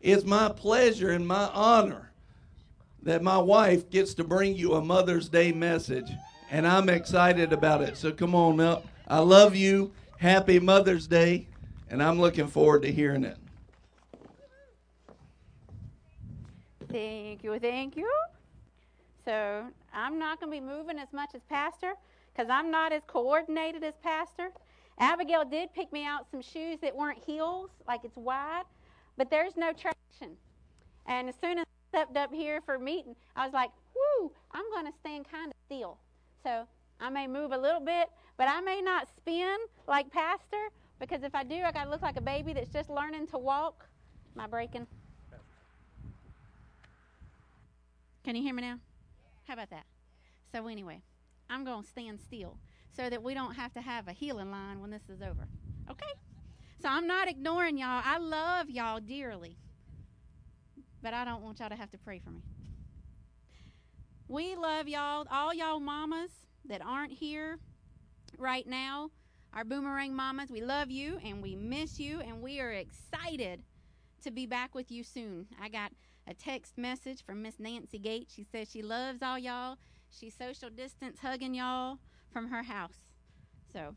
It's my pleasure and my honor that my wife gets to bring you a Mother's Day message, and I'm excited about it. So come on up. I love you. Happy Mother's Day, and I'm looking forward to hearing it. Thank you, thank you. So I'm not going to be moving as much as Pastor because I'm not as coordinated as Pastor. Abigail did pick me out some shoes that weren't heels, like it's wide, but there's no traction. And as soon as I stepped up here for meeting, I was like, whoo, I'm going to stand kind of still. So I may move a little bit, but I may not spin like Pastor because if I do, I got to look like a baby that's just learning to walk. Am I breaking? Can you hear me now? How about that? So, anyway, I'm going to stand still so that we don't have to have a healing line when this is over. Okay? So, I'm not ignoring y'all. I love y'all dearly, but I don't want y'all to have to pray for me. We love y'all, all y'all mamas that aren't here right now, our boomerang mamas. We love you and we miss you, and we are excited to be back with you soon. I got a text message from Miss Nancy Gates. She says she loves all y'all. She's social distance hugging y'all from her house. So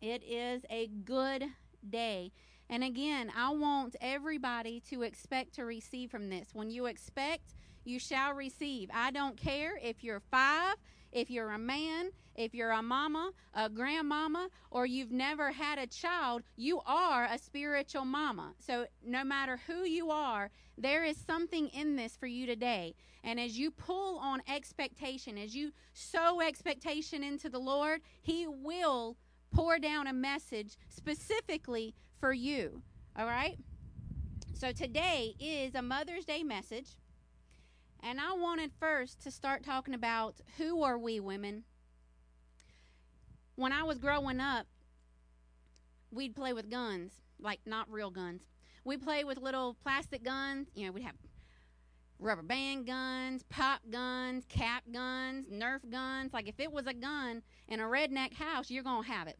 it is a good day. And again, I want everybody to expect to receive from this. When you expect, you shall receive. I don't care if you're five, if you're a man, if you're a mama, a grandmama, or you've never had a child, you are a spiritual mama. So no matter who you are, there is something in this for you today. And as you pull on expectation, as you sow expectation into the Lord, He will pour down a message specifically for you. All right? So today is a Mother's Day message. And I wanted first to start talking about who are we women? When I was growing up, we'd play with guns, like not real guns. We play with little plastic guns. You know, we'd have rubber band guns, pop guns, cap guns, Nerf guns. Like if it was a gun in a redneck house, you're going to have it.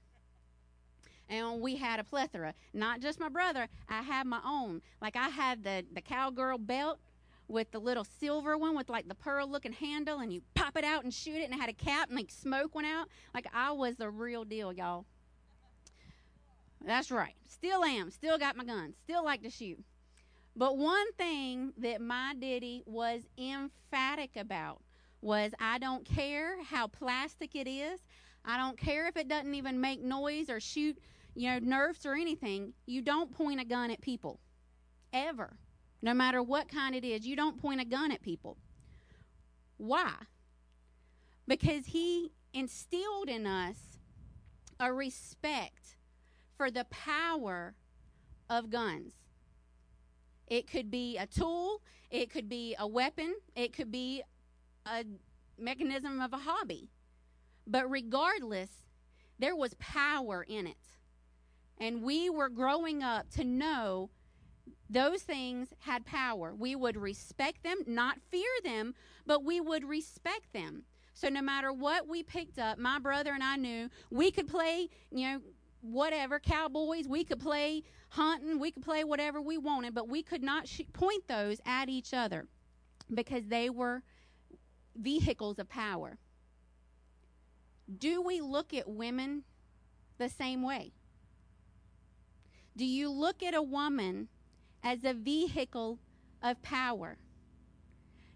And we had a plethora. Not just my brother, I had my own. Like I had the, the cowgirl belt with the little silver one with like the pearl looking handle, and you pop it out and shoot it, and it had a cap, and like smoke went out. Like I was the real deal, y'all. That's right. Still am. Still got my gun. Still like to shoot. But one thing that my daddy was emphatic about was I don't care how plastic it is. I don't care if it doesn't even make noise or shoot, you know, nerfs or anything. You don't point a gun at people. Ever. No matter what kind it is, you don't point a gun at people. Why? Because he instilled in us a respect for the power of guns. It could be a tool, it could be a weapon, it could be a mechanism of a hobby. But regardless, there was power in it. And we were growing up to know those things had power. We would respect them, not fear them, but we would respect them. So no matter what we picked up, my brother and I knew we could play, you know, whatever, cowboys, we could play hunting, we could play whatever we wanted, but we could not sh- point those at each other because they were vehicles of power. Do we look at women the same way? Do you look at a woman as a vehicle of power?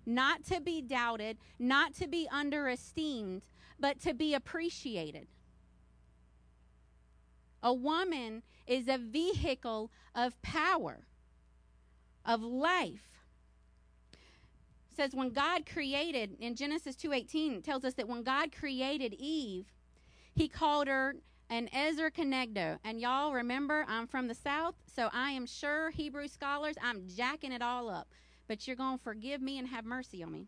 Not to be doubted, not to be underesteemed, but to be appreciated. A woman is a vehicle of power, of life. Says when God created in Genesis 2:18 tells us that when God created Eve, he called her an Ezer Kenegdo. And y'all remember I'm from the south, so I am sure Hebrew scholars, I'm jacking it all up. But you're going to forgive me and have mercy on me.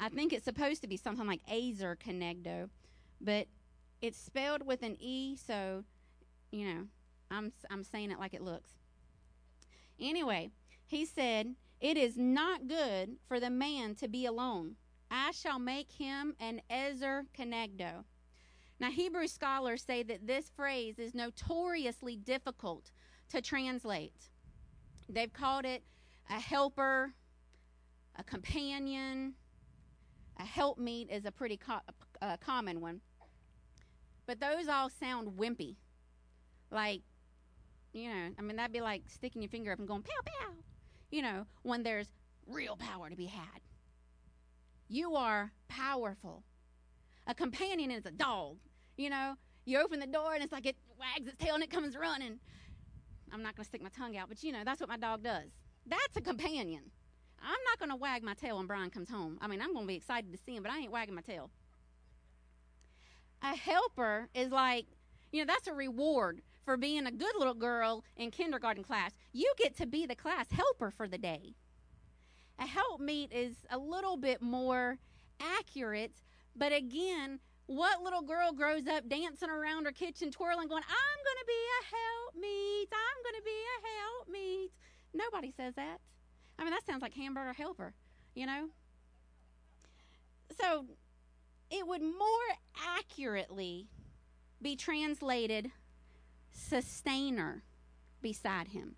I think it's supposed to be something like Azer Kenegdo, but it's spelled with an E, so you know, I'm I'm saying it like it looks. Anyway, he said, "It is not good for the man to be alone. I shall make him an Ezer Kenegdo." Now, Hebrew scholars say that this phrase is notoriously difficult to translate. They've called it a helper, a companion, a helpmeet is a pretty co- uh, common one. But those all sound wimpy. Like, you know, I mean, that'd be like sticking your finger up and going, pow, pow, you know, when there's real power to be had. You are powerful. A companion is a dog. You know, you open the door and it's like it wags its tail and it comes running. I'm not going to stick my tongue out, but you know, that's what my dog does. That's a companion. I'm not going to wag my tail when Brian comes home. I mean, I'm going to be excited to see him, but I ain't wagging my tail. A helper is like, you know, that's a reward for being a good little girl in kindergarten class. You get to be the class helper for the day. A helpmeet is a little bit more accurate, but again, what little girl grows up dancing around her kitchen, twirling, going, I'm going to be a helpmeet. I'm going to be a helpmeet. Nobody says that. I mean, that sounds like hamburger helper, you know? So it would more accurately be translated sustainer beside him.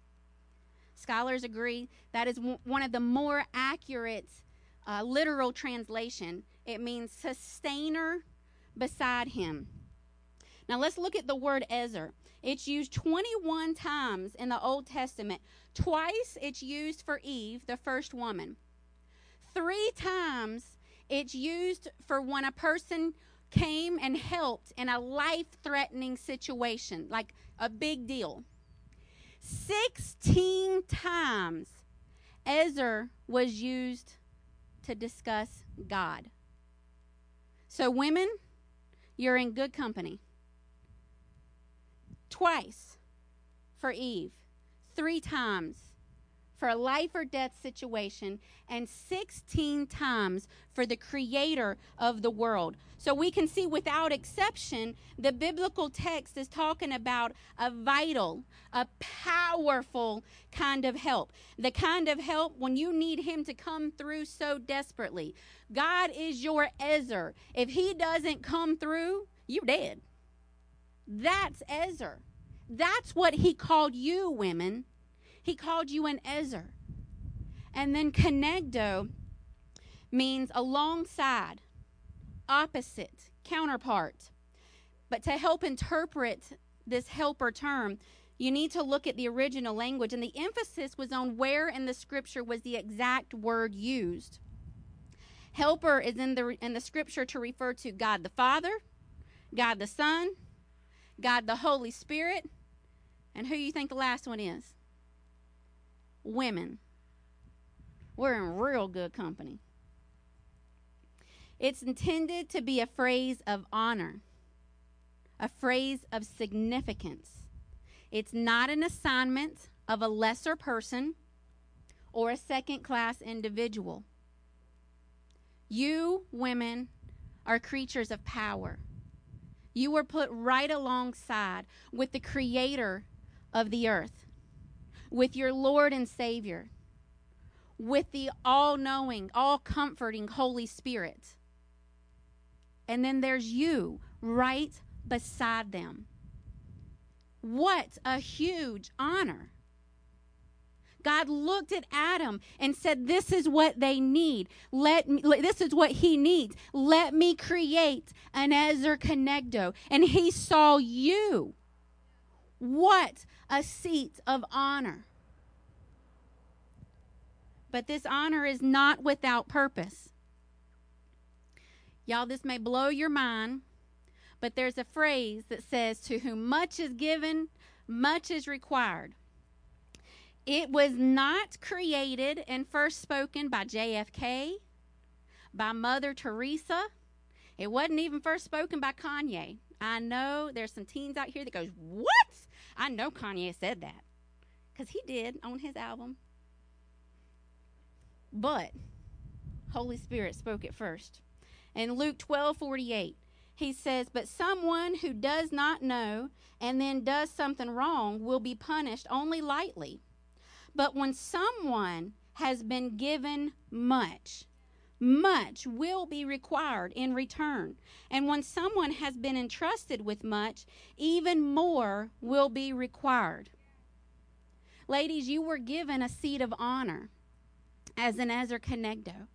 Scholars agree that is one of the more accurate uh, literal translation. It means sustainer beside him. Now let's look at the word Ezer. It's used 21 times in the Old Testament. Twice it's used for Eve, the first woman. Three times it's used for when a person came and helped in a life threatening situation, like a big deal. 16 times Ezer was used to discuss God. So, women, you're in good company. Twice for Eve, three times for a life or death situation, and 16 times for the creator of the world. So we can see without exception, the biblical text is talking about a vital, a powerful kind of help. The kind of help when you need him to come through so desperately. God is your Ezer. If he doesn't come through, you're dead. That's Ezer. That's what he called you, women. He called you an Ezer. And then kenegdo means alongside, opposite, counterpart. But to help interpret this helper term, you need to look at the original language. And the emphasis was on where in the scripture was the exact word used. Helper is in the, in the scripture to refer to God the Father, God the Son, God the Holy Spirit, and who you think the last one is? Women. We're in real good company. It's intended to be a phrase of honor, a phrase of significance. It's not an assignment of a lesser person or a second class individual. You, women, are creatures of power. You were put right alongside with the creator of the earth with your Lord and Savior, with the all knowing, all comforting Holy Spirit. And then there's you right beside them. What a huge honor. God looked at Adam and said, This is what they need. Let me, this is what he needs. Let me create an Ezer Kenegdo. And he saw you. What a seat of honor. But this honor is not without purpose. Y'all, this may blow your mind, but there's a phrase that says, To whom much is given, much is required. It was not created and first spoken by JFK, by Mother Teresa. It wasn't even first spoken by Kanye. I know there's some teens out here that goes, "What?" I know Kanye said that because he did on his album. But Holy Spirit spoke it first. In Luke 12 48, he says, But someone who does not know and then does something wrong will be punished only lightly. But when someone has been given much, much will be required in return. And when someone has been entrusted with much, even more will be required. Ladies, you were given a seat of honor as an Ezer Kenegdo.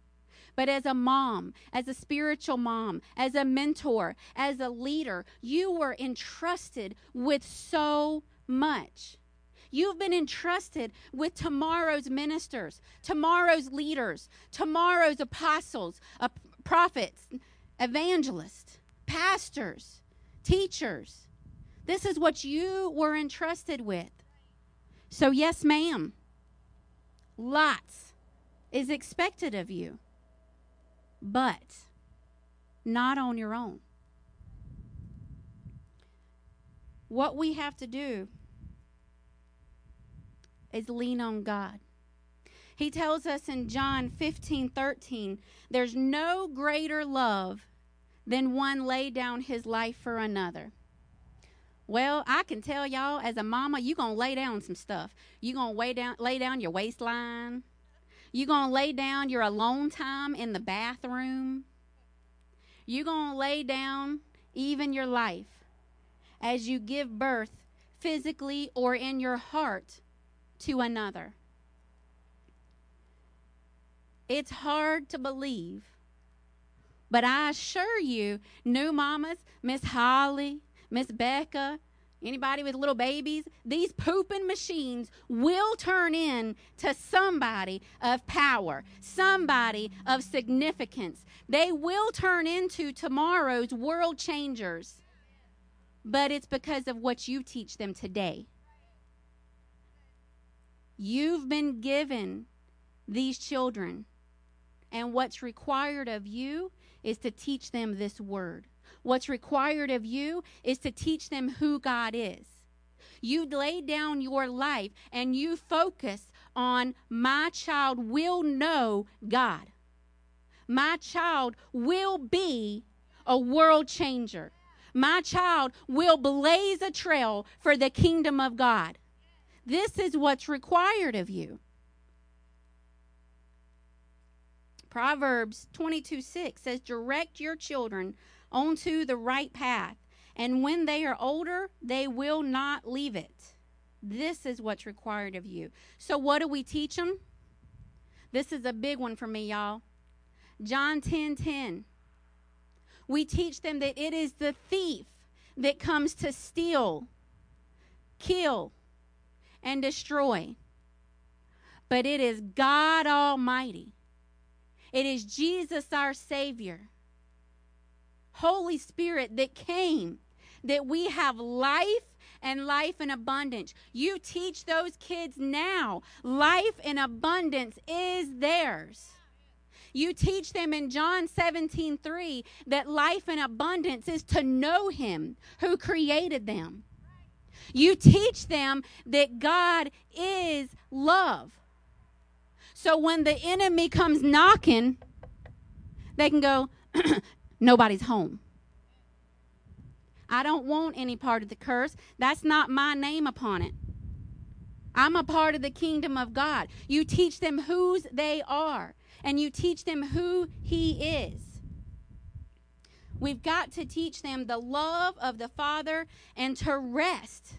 But as a mom, as a spiritual mom, as a mentor, as a leader, you were entrusted with so much. You've been entrusted with tomorrow's ministers, tomorrow's leaders, tomorrow's apostles, uh, prophets, evangelists, pastors, teachers. This is what you were entrusted with. So, yes, ma'am, lots is expected of you, but not on your own. What we have to do is lean on God. He tells us in John 15 13, there's no greater love than one lay down his life for another. Well, I can tell y'all as a mama, you're going to lay down some stuff. You're going to lay down, lay down your waistline. You're going to lay down your alone time in the bathroom. You're going to lay down even your life as you give birth physically or in your heart to another. It's hard to believe, but I assure you, new mamas, Miss Holly, Miss Becca, anybody with little babies, these pooping machines will turn in to somebody of power, somebody of significance. They will turn into tomorrow's world changers. But it's because of what you teach them today. You've been given these children, and what's required of you is to teach them this word. What's required of you is to teach them who God is. You lay down your life and you focus on my child will know God. My child will be a world changer. My child will blaze a trail for the kingdom of God. This is what's required of you. Proverbs 22 6 says, Direct your children onto the right path, and when they are older, they will not leave it. This is what's required of you. So, what do we teach them? This is a big one for me, y'all. John 10 10. We teach them that it is the thief that comes to steal, kill, and destroy. But it is God Almighty. It is Jesus, our Savior, Holy Spirit, that came that we have life and life in abundance. You teach those kids now life in abundance is theirs. You teach them in John 17 3 that life in abundance is to know Him who created them. You teach them that God is love. So when the enemy comes knocking, they can go, nobody's home. I don't want any part of the curse. That's not my name upon it. I'm a part of the kingdom of God. You teach them whose they are, and you teach them who He is. We've got to teach them the love of the Father and to rest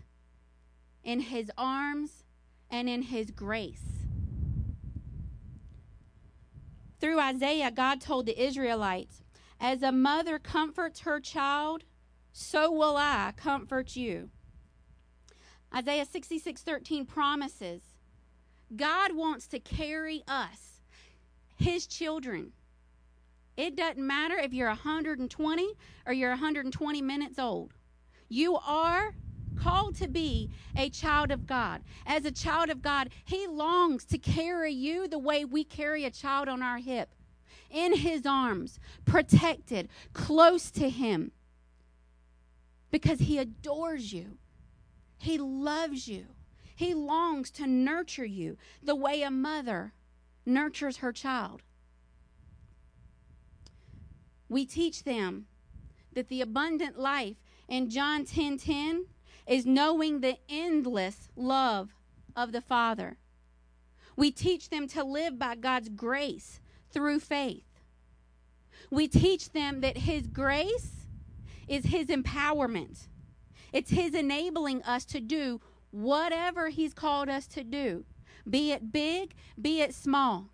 in His arms and in His grace. Through Isaiah, God told the Israelites, As a mother comforts her child, so will I comfort you. Isaiah 66 13 promises God wants to carry us, His children. It doesn't matter if you're 120 or you're 120 minutes old. You are called to be a child of God. As a child of God, He longs to carry you the way we carry a child on our hip in His arms, protected, close to Him, because He adores you. He loves you. He longs to nurture you the way a mother nurtures her child. We teach them that the abundant life in John 10:10 10, 10, is knowing the endless love of the Father. We teach them to live by God's grace through faith. We teach them that his grace is his empowerment. It's his enabling us to do whatever He's called us to do, be it big, be it small.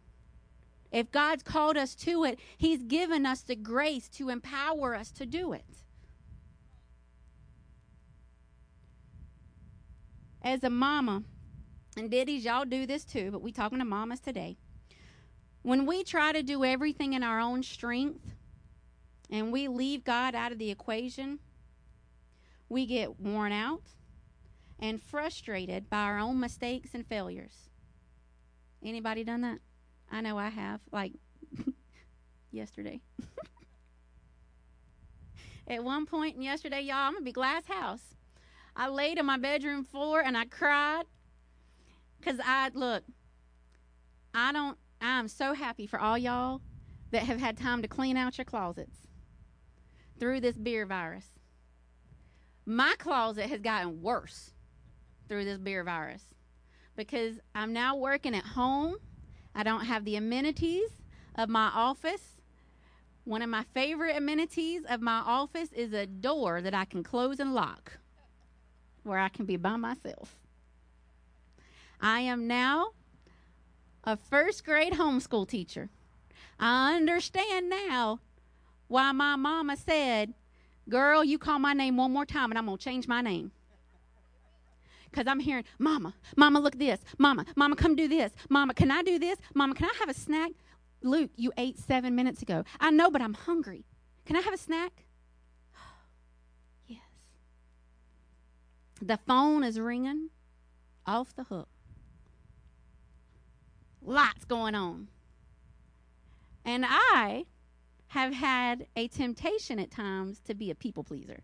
If God's called us to it, He's given us the grace to empower us to do it. As a mama, and diddies, y'all do this too, but we talking to mamas today. When we try to do everything in our own strength and we leave God out of the equation, we get worn out and frustrated by our own mistakes and failures. Anybody done that? I know I have, like yesterday. At one point in yesterday, y'all, I'm gonna be glass house. I laid on my bedroom floor and I cried because I look. I don't. I'm so happy for all y'all that have had time to clean out your closets through this beer virus. My closet has gotten worse through this beer virus because I'm now working at home. I don't have the amenities of my office. One of my favorite amenities of my office is a door that I can close and lock where I can be by myself. I am now a first grade homeschool teacher. I understand now why my mama said, Girl, you call my name one more time and I'm going to change my name. Because I'm hearing, Mama, Mama, look this. Mama, Mama, come do this. Mama, can I do this? Mama, can I have a snack? Luke, you ate seven minutes ago. I know, but I'm hungry. Can I have a snack? yes. The phone is ringing off the hook. Lots going on. And I have had a temptation at times to be a people pleaser.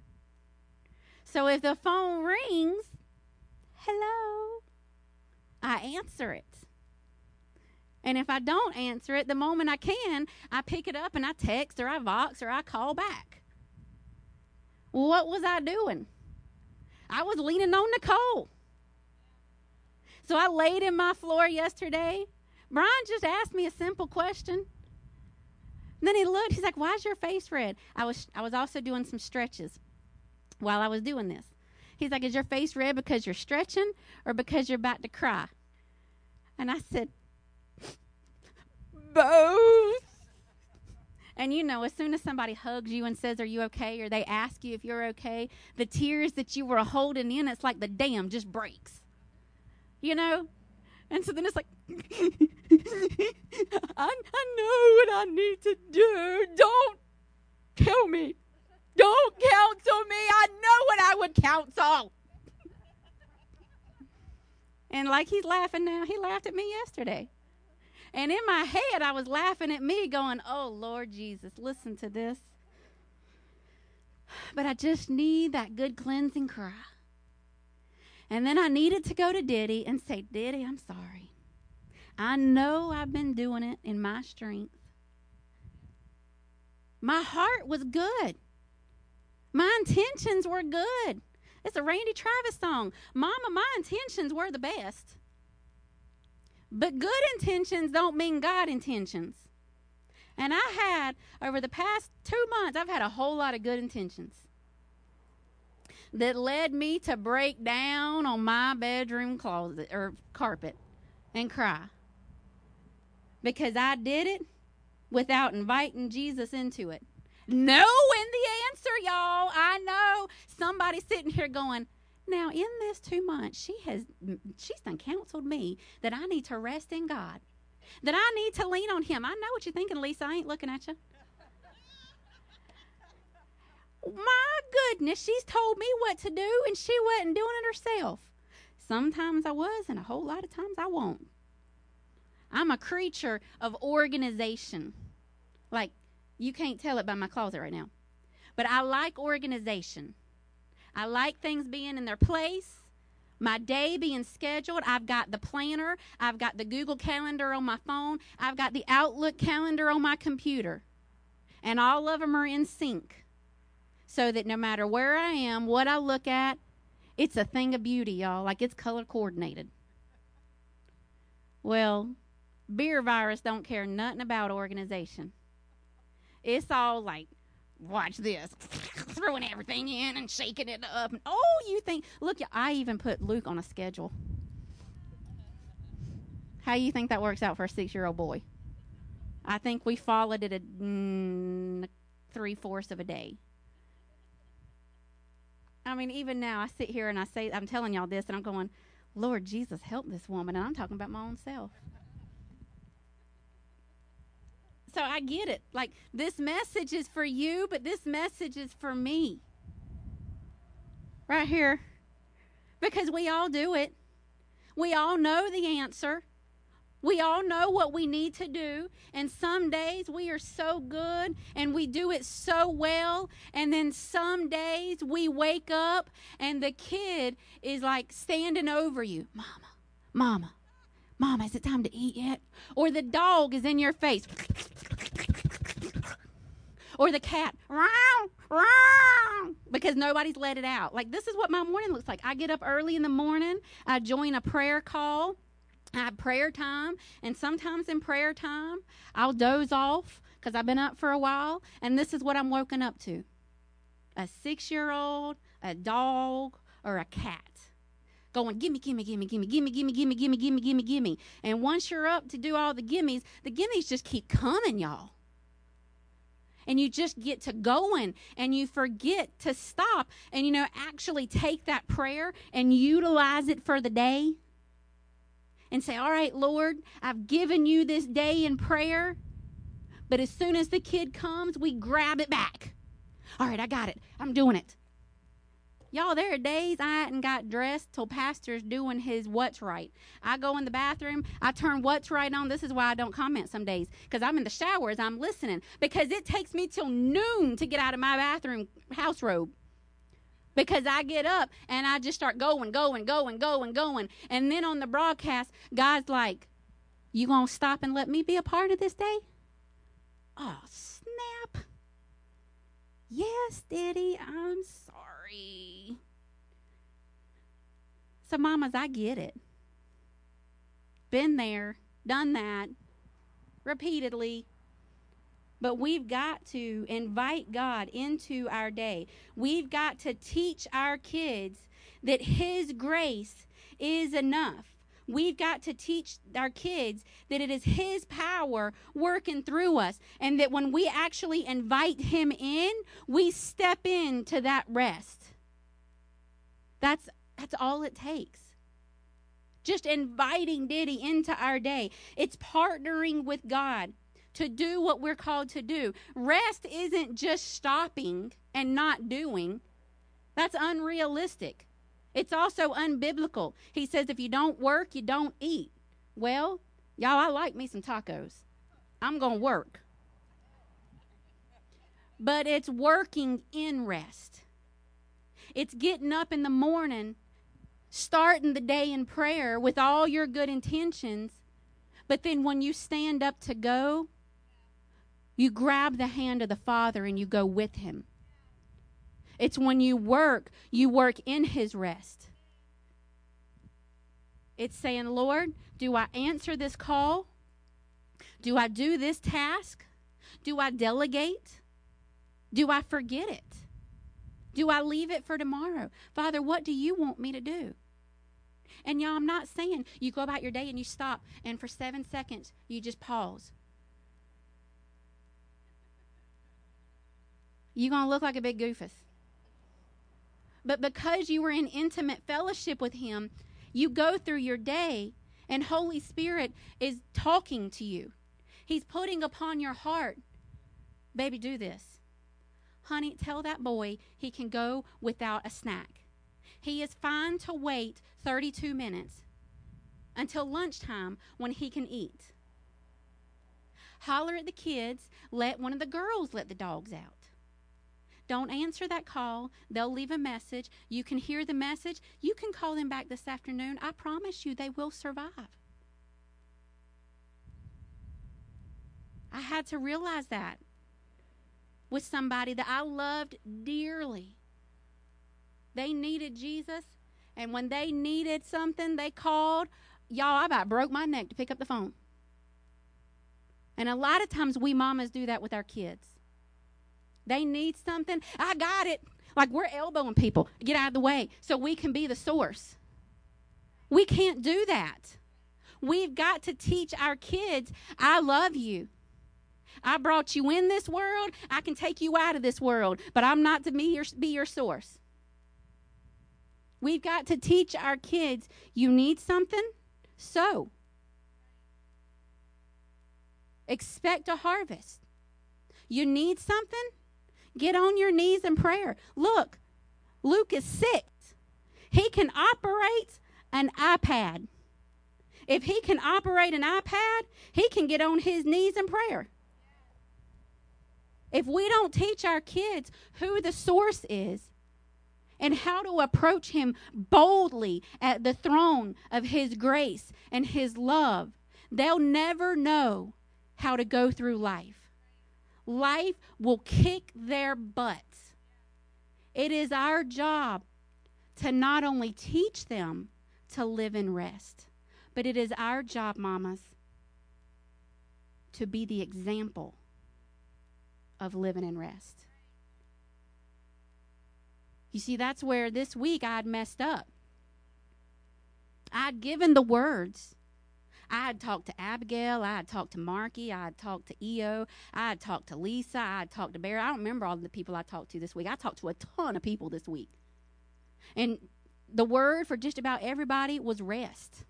So if the phone rings, hello, I answer it. And if I don't answer it, the moment I can, I pick it up and I text or I vox or I call back. What was I doing? I was leaning on Nicole. So I laid in my floor yesterday Brian just asked me a simple question. And then he looked, he's like, Why's your face red? I was I was also doing some stretches while I was doing this. He's like, Is your face red because you're stretching or because you're about to cry? And I said, Both. And you know, as soon as somebody hugs you and says, Are you okay? or they ask you if you're okay, the tears that you were holding in, it's like the dam just breaks. You know? And so then it's like, I, I know what I need to do. Don't tell me. Don't counsel me. I know I would counsel. and like he's laughing now, he laughed at me yesterday. And in my head, I was laughing at me, going, Oh, Lord Jesus, listen to this. But I just need that good cleansing cry. And then I needed to go to Diddy and say, Diddy, I'm sorry. I know I've been doing it in my strength. My heart was good. My intentions were good. It's a Randy Travis song. Mama, my intentions were the best. But good intentions don't mean God intentions. And I had, over the past two months, I've had a whole lot of good intentions that led me to break down on my bedroom closet or carpet and cry. Because I did it without inviting Jesus into it. Knowing the answer, y'all. I know somebody sitting here going, now in this two months, she has she's done counseled me that I need to rest in God. That I need to lean on him. I know what you're thinking, Lisa. I ain't looking at you my goodness, she's told me what to do and she wasn't doing it herself. Sometimes I was, and a whole lot of times I won't. I'm a creature of organization. Like, you can't tell it by my closet right now. But I like organization. I like things being in their place, my day being scheduled. I've got the planner, I've got the Google Calendar on my phone, I've got the Outlook calendar on my computer. And all of them are in sync so that no matter where I am, what I look at, it's a thing of beauty, y'all. Like it's color coordinated. Well, beer virus don't care nothing about organization. It's all like watch this, throwing everything in and shaking it up. And, Oh, you think? Look, I even put Luke on a schedule. How you think that works out for a six-year-old boy? I think we followed it a mm, three fourths of a day. I mean, even now, I sit here and I say, I'm telling y'all this, and I'm going, Lord Jesus, help this woman. And I'm talking about my own self. So I get it. Like, this message is for you, but this message is for me. Right here. Because we all do it. We all know the answer. We all know what we need to do, and some days we are so good and we do it so well, and then some days we wake up and the kid is like standing over you, Mama, Mama, Mama, is it time to eat yet? Or the dog is in your face. Or the cat, because nobody's let it out. Like, this is what my morning looks like. I get up early in the morning, I join a prayer call I have prayer time, and sometimes in prayer time, I'll doze off because I've been up for a while, and this is what I'm woken up to a six year old, a dog, or a cat going, gimme, gimme, gimme, gimme, gimme, gimme, gimme, gimme, gimme, gimme, gimme. And once you're up to do all the gimmies, the gimmies just keep coming, y'all. And you just get to going and you forget to stop and, you know, actually take that prayer and utilize it for the day and say, All right, Lord, I've given you this day in prayer. But as soon as the kid comes, we grab it back. All right, I got it. I'm doing it. Y'all, there are days I hadn't got dressed till Pastor's doing his what's right. I go in the bathroom, I turn what's right on. This is why I don't comment some days because I'm in the shower as I'm listening because it takes me till noon to get out of my bathroom house robe because I get up and I just start going, going, going, going, going. And then on the broadcast, God's like, You gonna stop and let me be a part of this day? Oh, snap. Yes, Daddy, I'm sorry. So, mamas, I get it. Been there, done that repeatedly, but we've got to invite God into our day. We've got to teach our kids that His grace is enough. We've got to teach our kids that it is His power working through us, and that when we actually invite Him in, we step into that rest. That's, that's all it takes. Just inviting Diddy into our day. It's partnering with God to do what we're called to do. Rest isn't just stopping and not doing, that's unrealistic. It's also unbiblical. He says if you don't work, you don't eat. Well, y'all, I like me some tacos. I'm going to work. But it's working in rest. It's getting up in the morning, starting the day in prayer with all your good intentions. But then when you stand up to go, you grab the hand of the Father and you go with Him. It's when you work, you work in His rest. It's saying, Lord, do I answer this call? Do I do this task? Do I delegate? Do I forget it? Do I leave it for tomorrow? Father, what do you want me to do? And y'all, I'm not saying you go about your day and you stop and for seven seconds you just pause. you're going to look like a big goofus. But because you were in intimate fellowship with Him, you go through your day and Holy Spirit is talking to you. He's putting upon your heart, baby, do this. Honey, tell that boy he can go without a snack. He is fine to wait 32 minutes until lunchtime when he can eat. Holler at the kids, let one of the girls let the dogs out. Don't answer that call. They'll leave a message. You can hear the message. You can call them back this afternoon. I promise you they will survive. I had to realize that with somebody that I loved dearly. They needed Jesus, and when they needed something, they called. Y'all, I about broke my neck to pick up the phone. And a lot of times we mamas do that with our kids. They need something. I got it. Like we're elbowing people. Get out of the way so we can be the source. We can't do that. We've got to teach our kids, I love you. I brought you in this world. I can take you out of this world, but I'm not to be your, be your source. We've got to teach our kids you need something, so expect a harvest. You need something, get on your knees in prayer. Look, Luke is six. He can operate an iPad. If he can operate an iPad, he can get on his knees in prayer. If we don't teach our kids who the source is and how to approach him boldly at the throne of his grace and his love, they'll never know how to go through life. Life will kick their butts. It is our job to not only teach them to live in rest, but it is our job, mamas, to be the example of living in rest. You see, that's where this week I'd messed up. I'd given the words. I had talked to Abigail. I had talked to Marky. I had talked to EO. I had talked to Lisa. I had talked to Barry. I don't remember all the people I talked to this week. I talked to a ton of people this week. And the word for just about everybody was rest.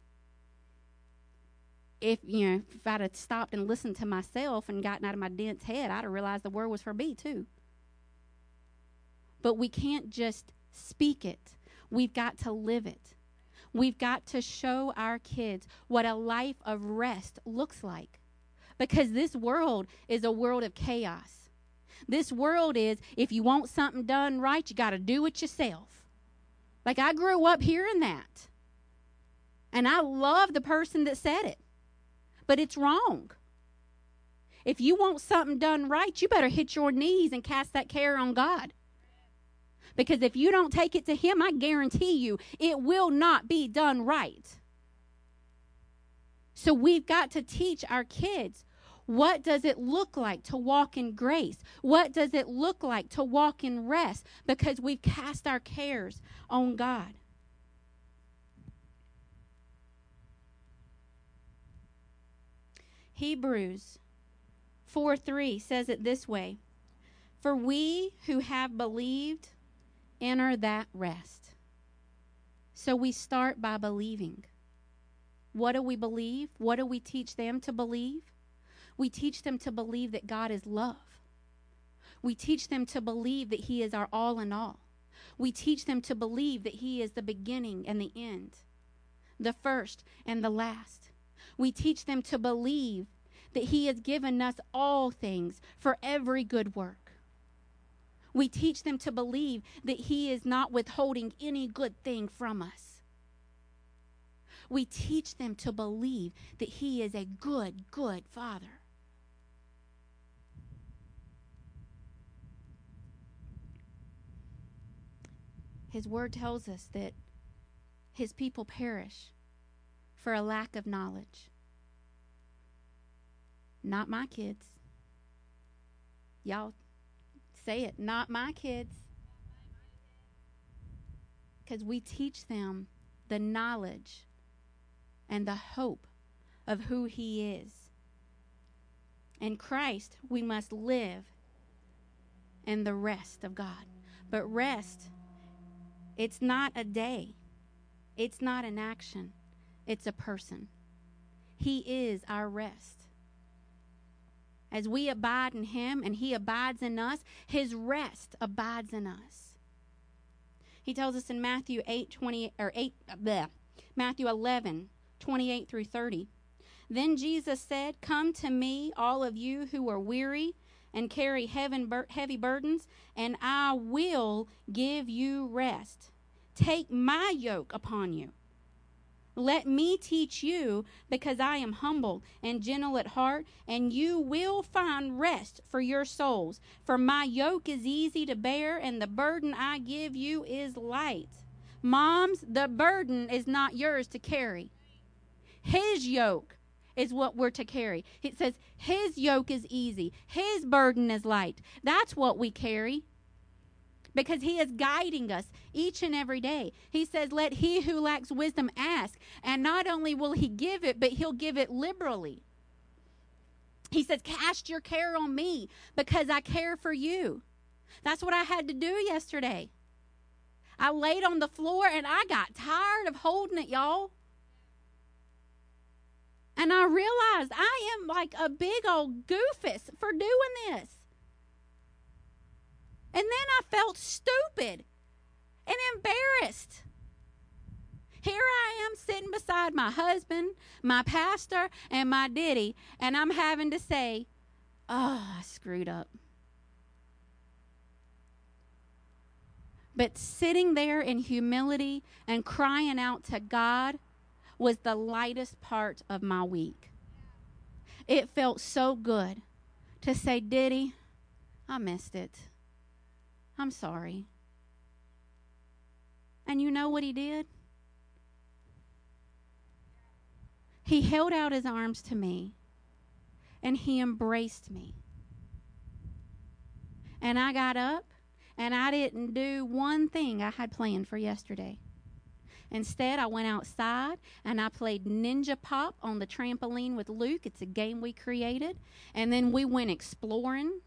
If you know, if I'd have stopped and listened to myself and gotten out of my dense head, I'd have realized the word was for me too. But we can't just speak it. We've got to live it. We've got to show our kids what a life of rest looks like. Because this world is a world of chaos. This world is if you want something done right, you got to do it yourself. Like I grew up hearing that. And I love the person that said it. But it's wrong. If you want something done right, you better hit your knees and cast that care on God. Because if you don't take it to Him, I guarantee you it will not be done right. So we've got to teach our kids what does it look like to walk in grace? What does it look like to walk in rest? Because we've cast our cares on God. Hebrews 4 3 says it this way For we who have believed enter that rest. So we start by believing. What do we believe? What do we teach them to believe? We teach them to believe that God is love. We teach them to believe that He is our all in all. We teach them to believe that He is the beginning and the end, the first and the last. We teach them to believe that He has given us all things for every good work. We teach them to believe that He is not withholding any good thing from us. We teach them to believe that He is a good, good Father. His word tells us that his people perish for a lack of knowledge. Not my kids. Y'all say it. Not my kids. Because we teach them the knowledge and the hope of who He is. In Christ, we must live in the rest of God. But rest it's not a day, it's not an action, it's a person. He is our rest. As we abide in Him and He abides in us, His rest abides in us. He tells us in Matthew 8, 20, or 8, bleh, Matthew 11, 28 through 30. Then Jesus said, Come to me, all of you who are weary and carry heavy burdens, and I will give you rest. Take my yoke upon you. Let me teach you, because I am humble and gentle at heart, and you will find rest for your souls. For my yoke is easy to bear, and the burden I give you is light. Moms, the burden is not yours to carry. His yoke is what we're to carry. It says, His yoke is easy, His burden is light. That's what we carry because He is guiding us each and every day. He says, Let he who lacks wisdom ask. And not only will He give it, but He'll give it liberally. He says, Cast your care on me because I care for you. That's what I had to do yesterday. I laid on the floor and I got tired of holding it, y'all. And I realized I am like a big old goofus for doing this. And then I felt stupid and embarrassed. Here I am sitting beside my husband, my pastor, and my Diddy, and I'm having to say, Oh, I screwed up. But sitting there in humility and crying out to God was the lightest part of my week. It felt so good to say, Diddy, I missed it. I'm sorry. And you know what he did? He held out his arms to me and he embraced me. And I got up and I didn't do one thing I had planned for yesterday. Instead, I went outside and I played Ninja Pop on the trampoline with Luke. It's a game we created. And then we went exploring.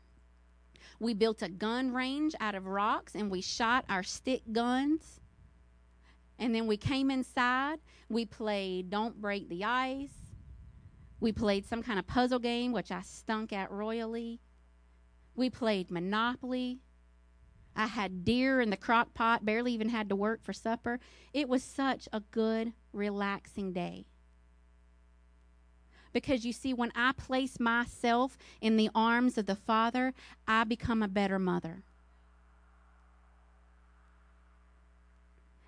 We built a gun range out of rocks and we shot our stick guns. And then we came inside. We played Don't Break the Ice. We played some kind of puzzle game, which I stunk at royally. We played Monopoly. I had deer in the crock pot, barely even had to work for supper. It was such a good, relaxing day. Because you see, when I place myself in the arms of the Father, I become a better mother.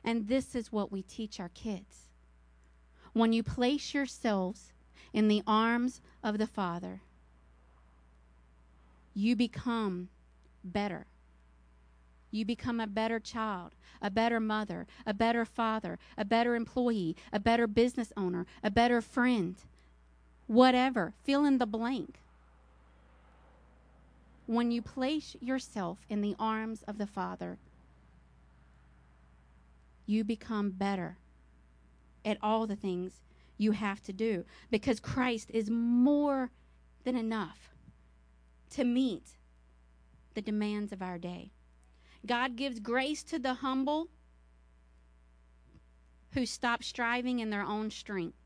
And this is what we teach our kids. When you place yourselves in the arms of the Father, you become better. You become a better child, a better mother, a better father, a better employee, a better business owner, a better friend, whatever. Fill in the blank. When you place yourself in the arms of the Father, you become better at all the things you have to do because Christ is more than enough to meet the demands of our day. God gives grace to the humble who stop striving in their own strength.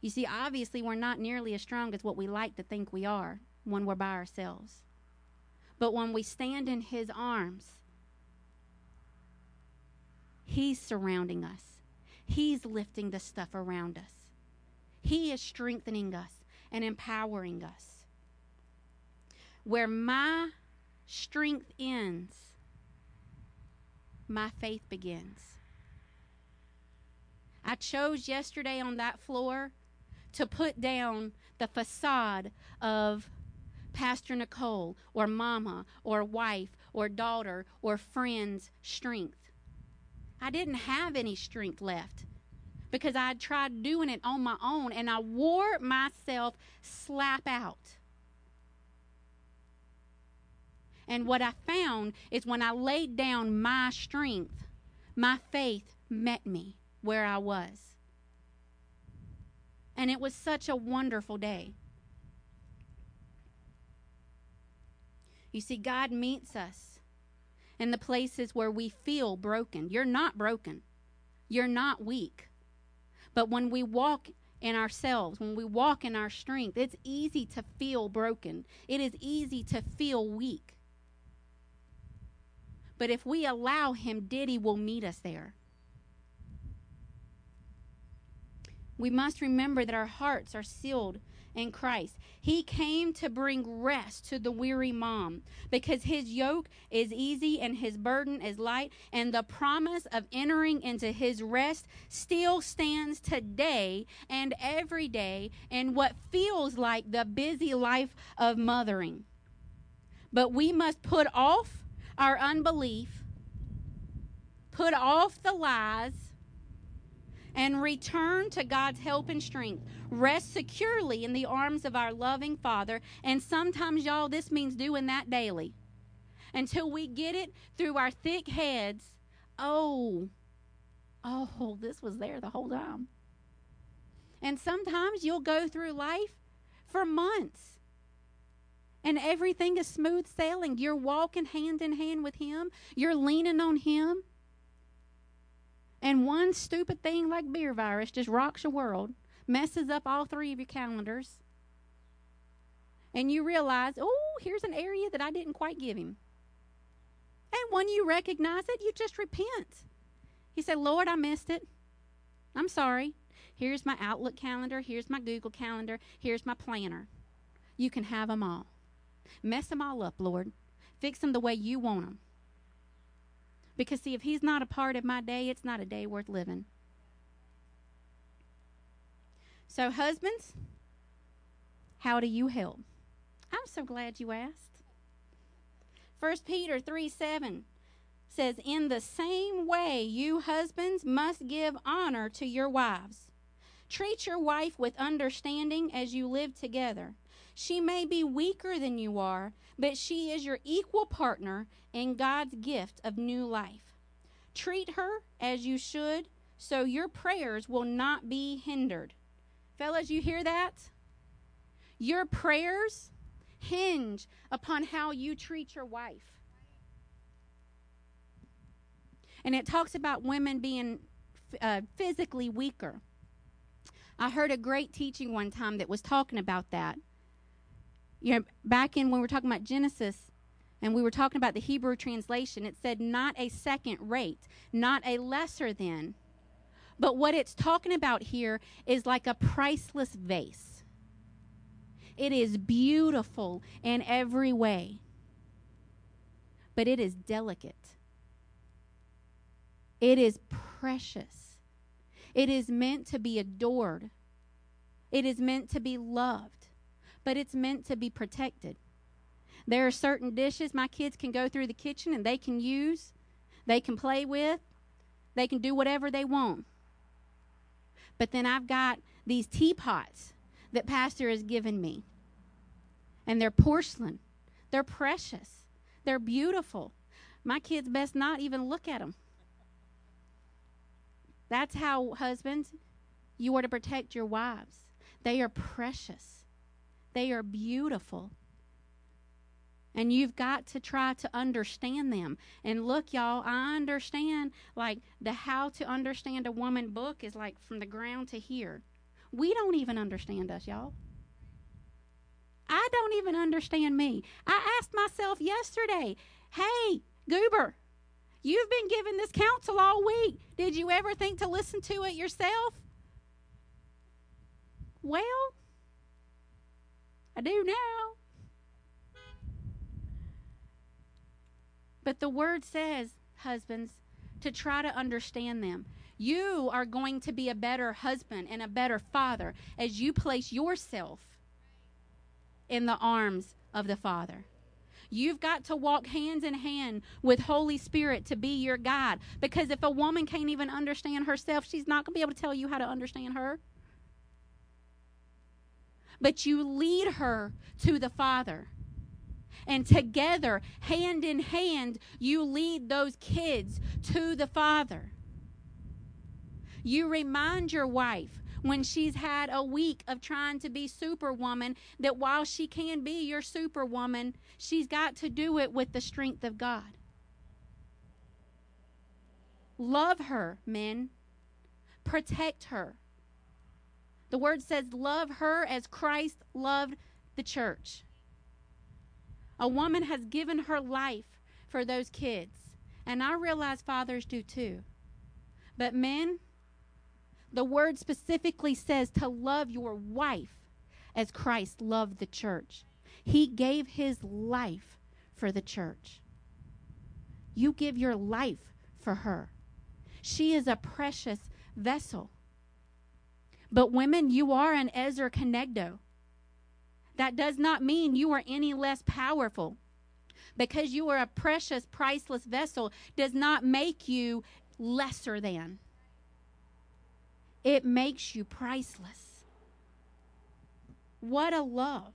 You see, obviously, we're not nearly as strong as what we like to think we are when we're by ourselves. But when we stand in His arms, He's surrounding us, He's lifting the stuff around us, He is strengthening us and empowering us. Where my strength ends, my faith begins. I chose yesterday on that floor to put down the facade of Pastor Nicole or mama or wife or daughter or friend's strength. I didn't have any strength left because I tried doing it on my own and I wore myself slap out. And what I found is when I laid down my strength, my faith met me where I was. And it was such a wonderful day. You see, God meets us in the places where we feel broken. You're not broken, you're not weak. But when we walk in ourselves, when we walk in our strength, it's easy to feel broken, it is easy to feel weak. But if we allow Him, Diddy will meet us there. We must remember that our hearts are sealed in Christ. He came to bring rest to the weary mom because his yoke is easy and his burden is light. And the promise of entering into his rest still stands today and every day in what feels like the busy life of mothering. But we must put off our unbelief, put off the lies, and return to God's help and strength. Rest securely in the arms of our loving Father. And sometimes, y'all, this means doing that daily until we get it through our thick heads. Oh, oh, this was there the whole time. And sometimes you'll go through life for months and everything is smooth sailing. You're walking hand in hand with Him, you're leaning on Him. And one stupid thing like beer virus just rocks your world, messes up all three of your calendars. And you realize, oh, here's an area that I didn't quite give him. And when you recognize it, you just repent. You say, Lord, I missed it. I'm sorry. Here's my Outlook calendar. Here's my Google calendar. Here's my planner. You can have them all. Mess them all up, Lord. Fix them the way you want them. Because, see, if He's not a part of my day, it's not a day worth living. So, husbands, how do you help? I'm so glad you asked. 1 Peter 3 7 says, In the same way, you husbands must give honor to your wives. Treat your wife with understanding as you live together. She may be weaker than you are, but she is your equal partner in God's gift of new life. Treat her as you should, so your prayers will not be hindered. Fellas, you hear that? Your prayers hinge upon how you treat your wife. And it talks about women being uh, physically weaker. I heard a great teaching one time that was talking about that. You know, back in when we were talking about Genesis and we were talking about the Hebrew translation, it said not a second rate, not a lesser than. But what it's talking about here is like a priceless vase. It is beautiful in every way, but it is delicate. It is precious. It is meant to be adored. It is meant to be loved, but it's meant to be protected. There are certain dishes my kids can go through the kitchen and they can use, they can play with, they can do whatever they want. But then I've got these teapots that Pastor has given me. And they're porcelain. They're precious. They're beautiful. My kids best not even look at them. That's how, husbands, you are to protect your wives. They are precious, they are beautiful. And you've got to try to understand them. And look, y'all, I understand like the how to understand a woman book is like from the ground to here. We don't even understand us, y'all. I don't even understand me. I asked myself yesterday, hey, Goober, You've been given this counsel all week. Did you ever think to listen to it yourself? Well, I do now. But the word says, husbands, to try to understand them. You are going to be a better husband and a better father as you place yourself in the arms of the Father. You've got to walk hands in hand with Holy Spirit to be your guide. Because if a woman can't even understand herself, she's not going to be able to tell you how to understand her. But you lead her to the Father. And together, hand in hand, you lead those kids to the Father. You remind your wife when she's had a week of trying to be superwoman that while she can be your superwoman, she's got to do it with the strength of God. Love her, men. Protect her. The word says, Love her as Christ loved the church. A woman has given her life for those kids. And I realize fathers do too. But men, the word specifically says to love your wife as Christ loved the church. He gave his life for the church. You give your life for her. She is a precious vessel. But women, you are an Ezer Kenegdo. That does not mean you are any less powerful. Because you are a precious, priceless vessel does not make you lesser than. it makes you priceless. What a love.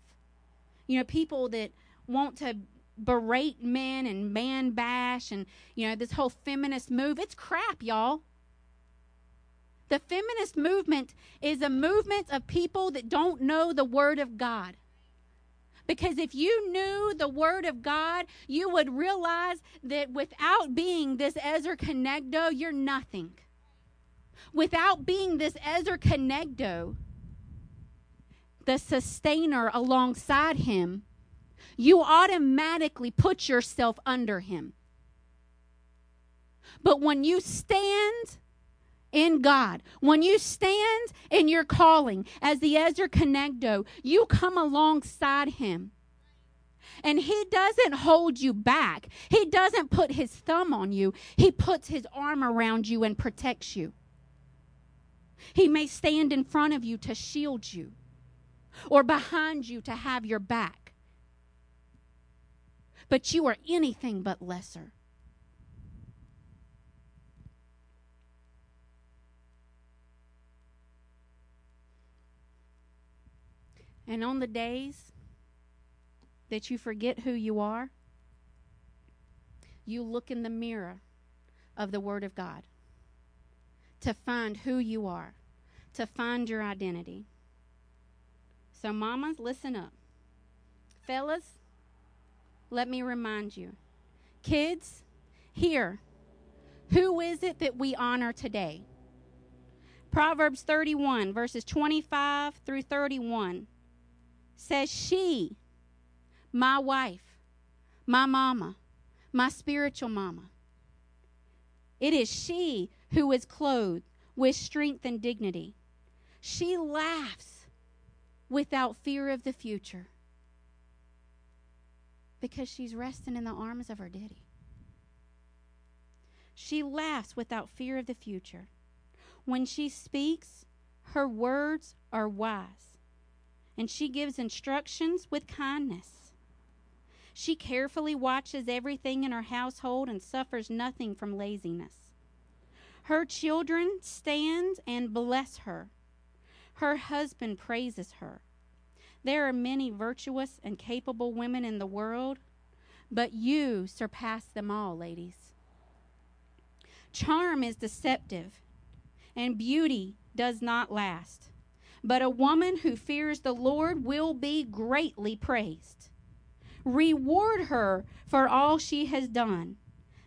You know, people that want to berate men and man bash and, you know, this whole feminist move, it's crap, y'all. The feminist movement is a movement of people that don't know the Word of God. Because if you knew the Word of God, you would realize that without being this Ezer Kenegdo, you're nothing. Without being this Ezer Kenegdo, the sustainer alongside him, you automatically put yourself under him. But when you stand in God, when you stand in your calling as the Ezer Kenegdo, you come alongside him. And he doesn't hold you back. He doesn't put his thumb on you. He puts his arm around you and protects you. He may stand in front of you to shield you or behind you to have your back. But you are anything but lesser. And on the days that you forget who you are, you look in the mirror of the Word of God to find who you are, to find your identity. So, mamas, listen up. Fellas, let me remind you. Kids, here, who is it that we honor today? Proverbs 31, verses 25 through 31 says, She, my wife, my mama, my spiritual mama, it is she who is clothed with strength and dignity. She laughs without fear of the future because she's resting in the arms of her daddy. She laughs without fear of the future. When she speaks, her words are wise, and she gives instructions with kindness. She carefully watches everything in her household and suffers nothing from laziness. Her children stand and bless her. Her husband praises her. There are many virtuous and capable women in the world, but you surpass them all, ladies. Charm is deceptive, and beauty does not last. But a woman who fears the Lord will be greatly praised. Reward her for all she has done.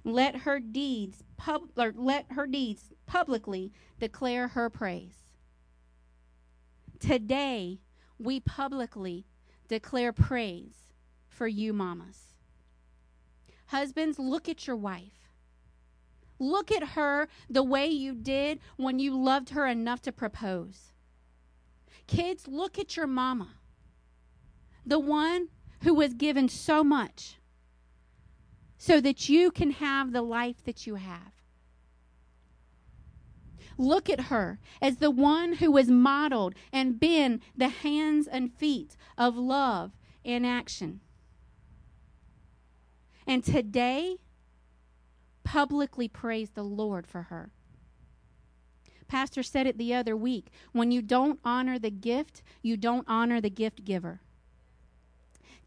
Let her deeds pub- let her deeds publicly declare her praise. Today, we publicly declare praise for you, mamas. Husbands, look at your wife. Look at her the way you did when you loved her enough to propose. Kids, look at your mama, the one who was given so much so that you can have the life that you have. Look at her as the one who was modeled and been the hands and feet of love in action. And today, publicly praise the Lord for her. Pastor said it the other week when you don't honor the gift, you don't honor the gift giver.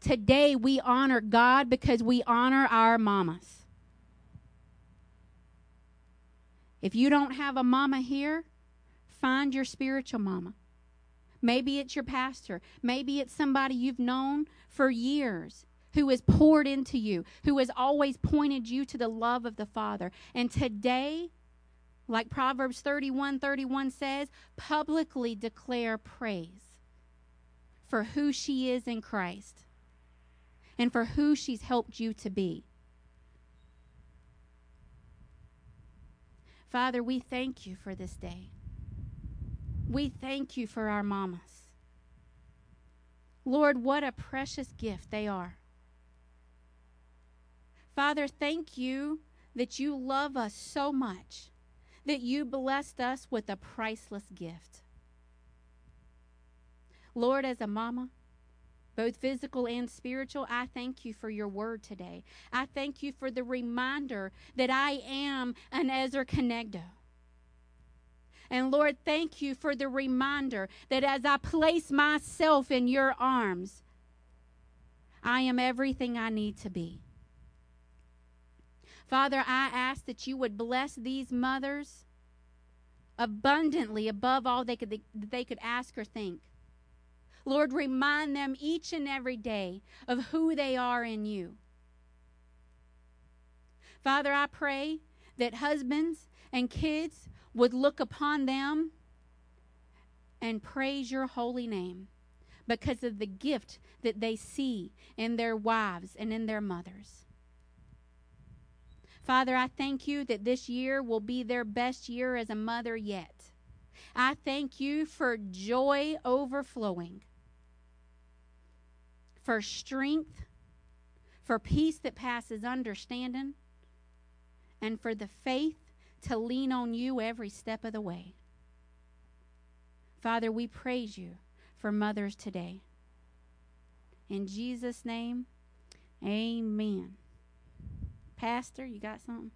Today, we honor God because we honor our mamas. If you don't have a mama here, find your spiritual mama. Maybe it's your pastor. Maybe it's somebody you've known for years who has poured into you, who has always pointed you to the love of the Father. And today, like Proverbs 31 31 says, publicly declare praise for who she is in Christ and for who she's helped you to be. Father, we thank you for this day. We thank you for our mamas. Lord, what a precious gift they are. Father, thank you that you love us so much that you blessed us with a priceless gift. Lord, as a mama, both physical and spiritual, I thank you for your word today. I thank you for the reminder that I am an Ezer Kenegdo. And Lord, thank you for the reminder that as I place myself in your arms, I am everything I need to be. Father, I ask that you would bless these mothers abundantly above all they could, they could ask or think. Lord, remind them each and every day of who they are in you. Father, I pray that husbands and kids would look upon them and praise your holy name because of the gift that they see in their wives and in their mothers. Father, I thank you that this year will be their best year as a mother yet. I thank you for joy overflowing, for strength, for peace that passes understanding, and for the faith to lean on you every step of the way. Father, we praise you for mothers today. In Jesus' name, amen. Pastor, you got something?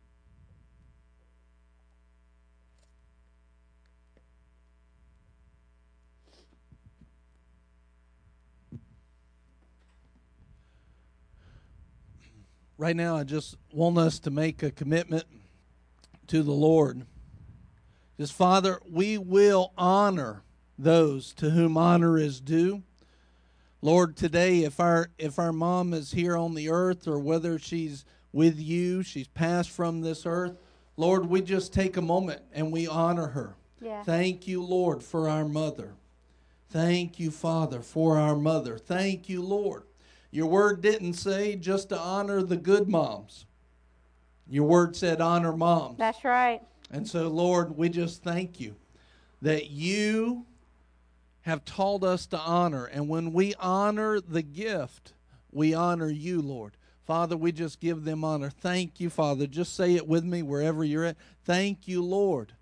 Right now, I just want us to make a commitment to the Lord. Just, Father, we will honor those to whom honor is due. Lord, today if our if our mom is here on the earth or whether she's with you, she's passed from this earth, Lord, we just take a moment and we honor her. Yeah. Thank you, Lord, for our mother. Thank you, Father, for our mother. Thank you, Lord. Your word didn't say just to honor the good moms. Your word said honor moms. That's right. And so, Lord, we just thank you that you have taught us to honor. And when we honor the gift, we honor you, Lord. Father, we just give them honor. Thank you, Father. Just say it with me wherever you're at. Thank you, Lord.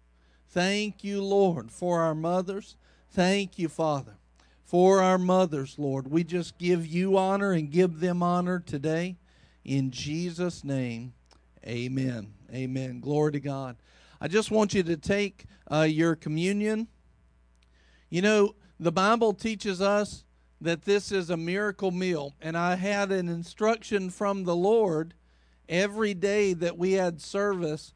Thank you, Lord, for our mothers. Thank you, Father, for our mothers, Lord. We just give you honor and give them honor today. In Jesus' name, amen. Amen. Glory to God. I just want you to take uh, your communion. You know, the Bible teaches us that this is a miracle meal, and I had an instruction from the Lord every day that we had service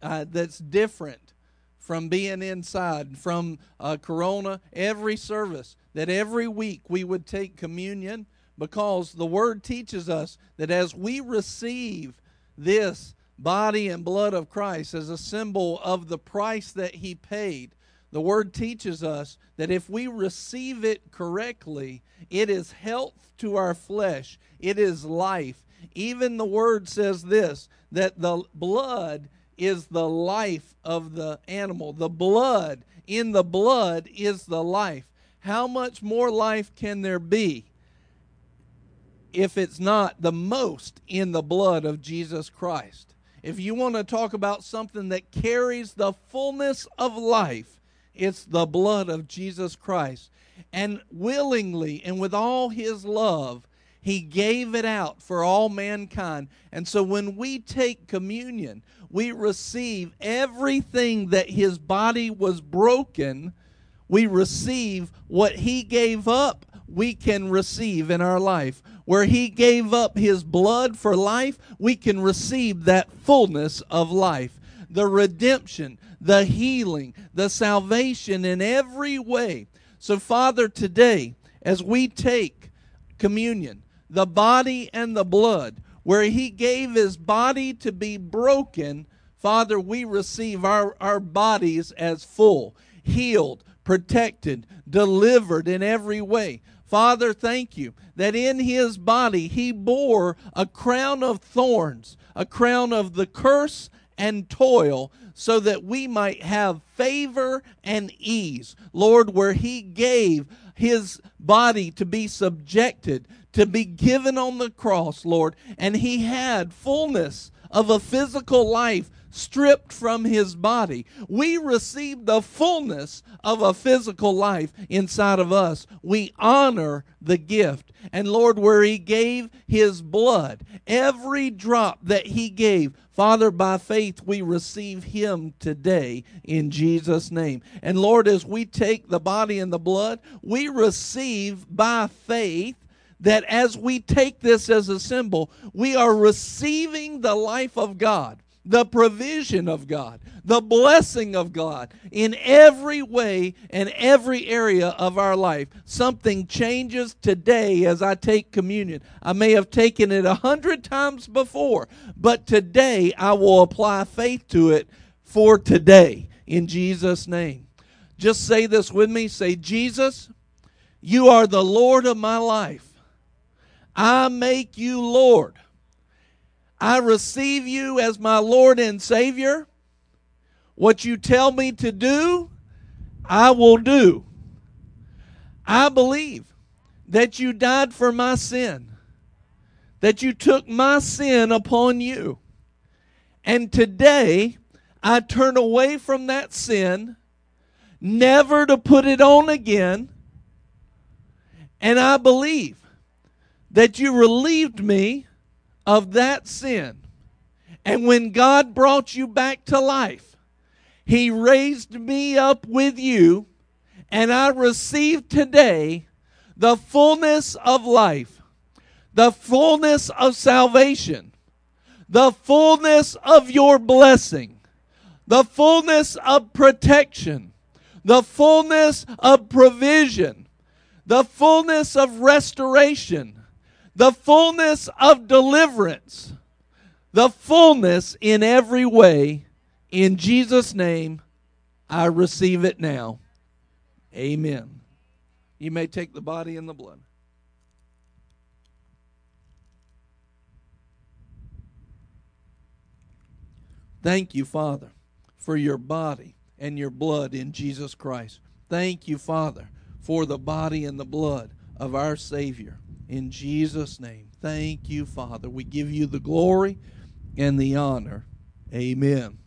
uh, that's different from being inside, from uh, Corona, every service, that every week we would take communion because the Word teaches us that as we receive this body and blood of Christ as a symbol of the price that He paid, the word teaches us that if we receive it correctly, it is health to our flesh, it is life. Even the word says this that the blood is the life of the animal. The blood, in the blood, is the life. How much more life can there be if it's not the most in the blood of Jesus Christ? If you want to talk about something that carries the fullness of life, it's the blood of Jesus Christ. And willingly and with all his love, he gave it out for all mankind. And so when we take communion, we receive everything that his body was broken. We receive what he gave up, we can receive in our life. Where he gave up his blood for life, we can receive that fullness of life. The redemption, the healing, the salvation in every way. So, Father, today, as we take communion, the body and the blood, where He gave His body to be broken, Father, we receive our, our bodies as full, healed, protected, delivered in every way. Father, thank you that in his body he bore a crown of thorns, a crown of the curse and toil so that we might have favor and ease. Lord, where He gave His body to be subjected, to be given on the cross, Lord, and He had fullness of a physical life stripped from his body. We receive the fullness of a physical life inside of us. We honor the gift. And Lord, where he gave his blood, every drop that he gave, Father, by faith, we receive him today in Jesus' name. And Lord, as we take the body and the blood, we receive by faith that as we take this as a symbol, we are receiving the life of God, the provision of God, the blessing of God in every way and every area of our life. Something changes today as I take communion. I may have taken it a hundred times before, but today I will apply faith to it for today in Jesus' name. Just say this with me. Say, Jesus, you are the Lord of my life. I make you Lord. I receive you as my Lord and Savior. What you tell me to do, I will do. I believe that you died for my sin, that you took my sin upon you. And today, I turn away from that sin, never to put it on again. And I believe that you relieved me of that sin. And when God brought you back to life, He raised me up with you, and I received today the fullness of life, the fullness of salvation, the fullness of your blessing, the fullness of protection, the fullness of provision, the fullness of restoration the fullness of deliverance, the fullness in every way. In Jesus' name, I receive it now. Amen. You may take the body and the blood. Thank you, Father, for your body and your blood in Jesus Christ. Thank you, Father, for the body and the blood of our Savior in Jesus' name. Thank you, Father. We give you the glory and the honor. Amen.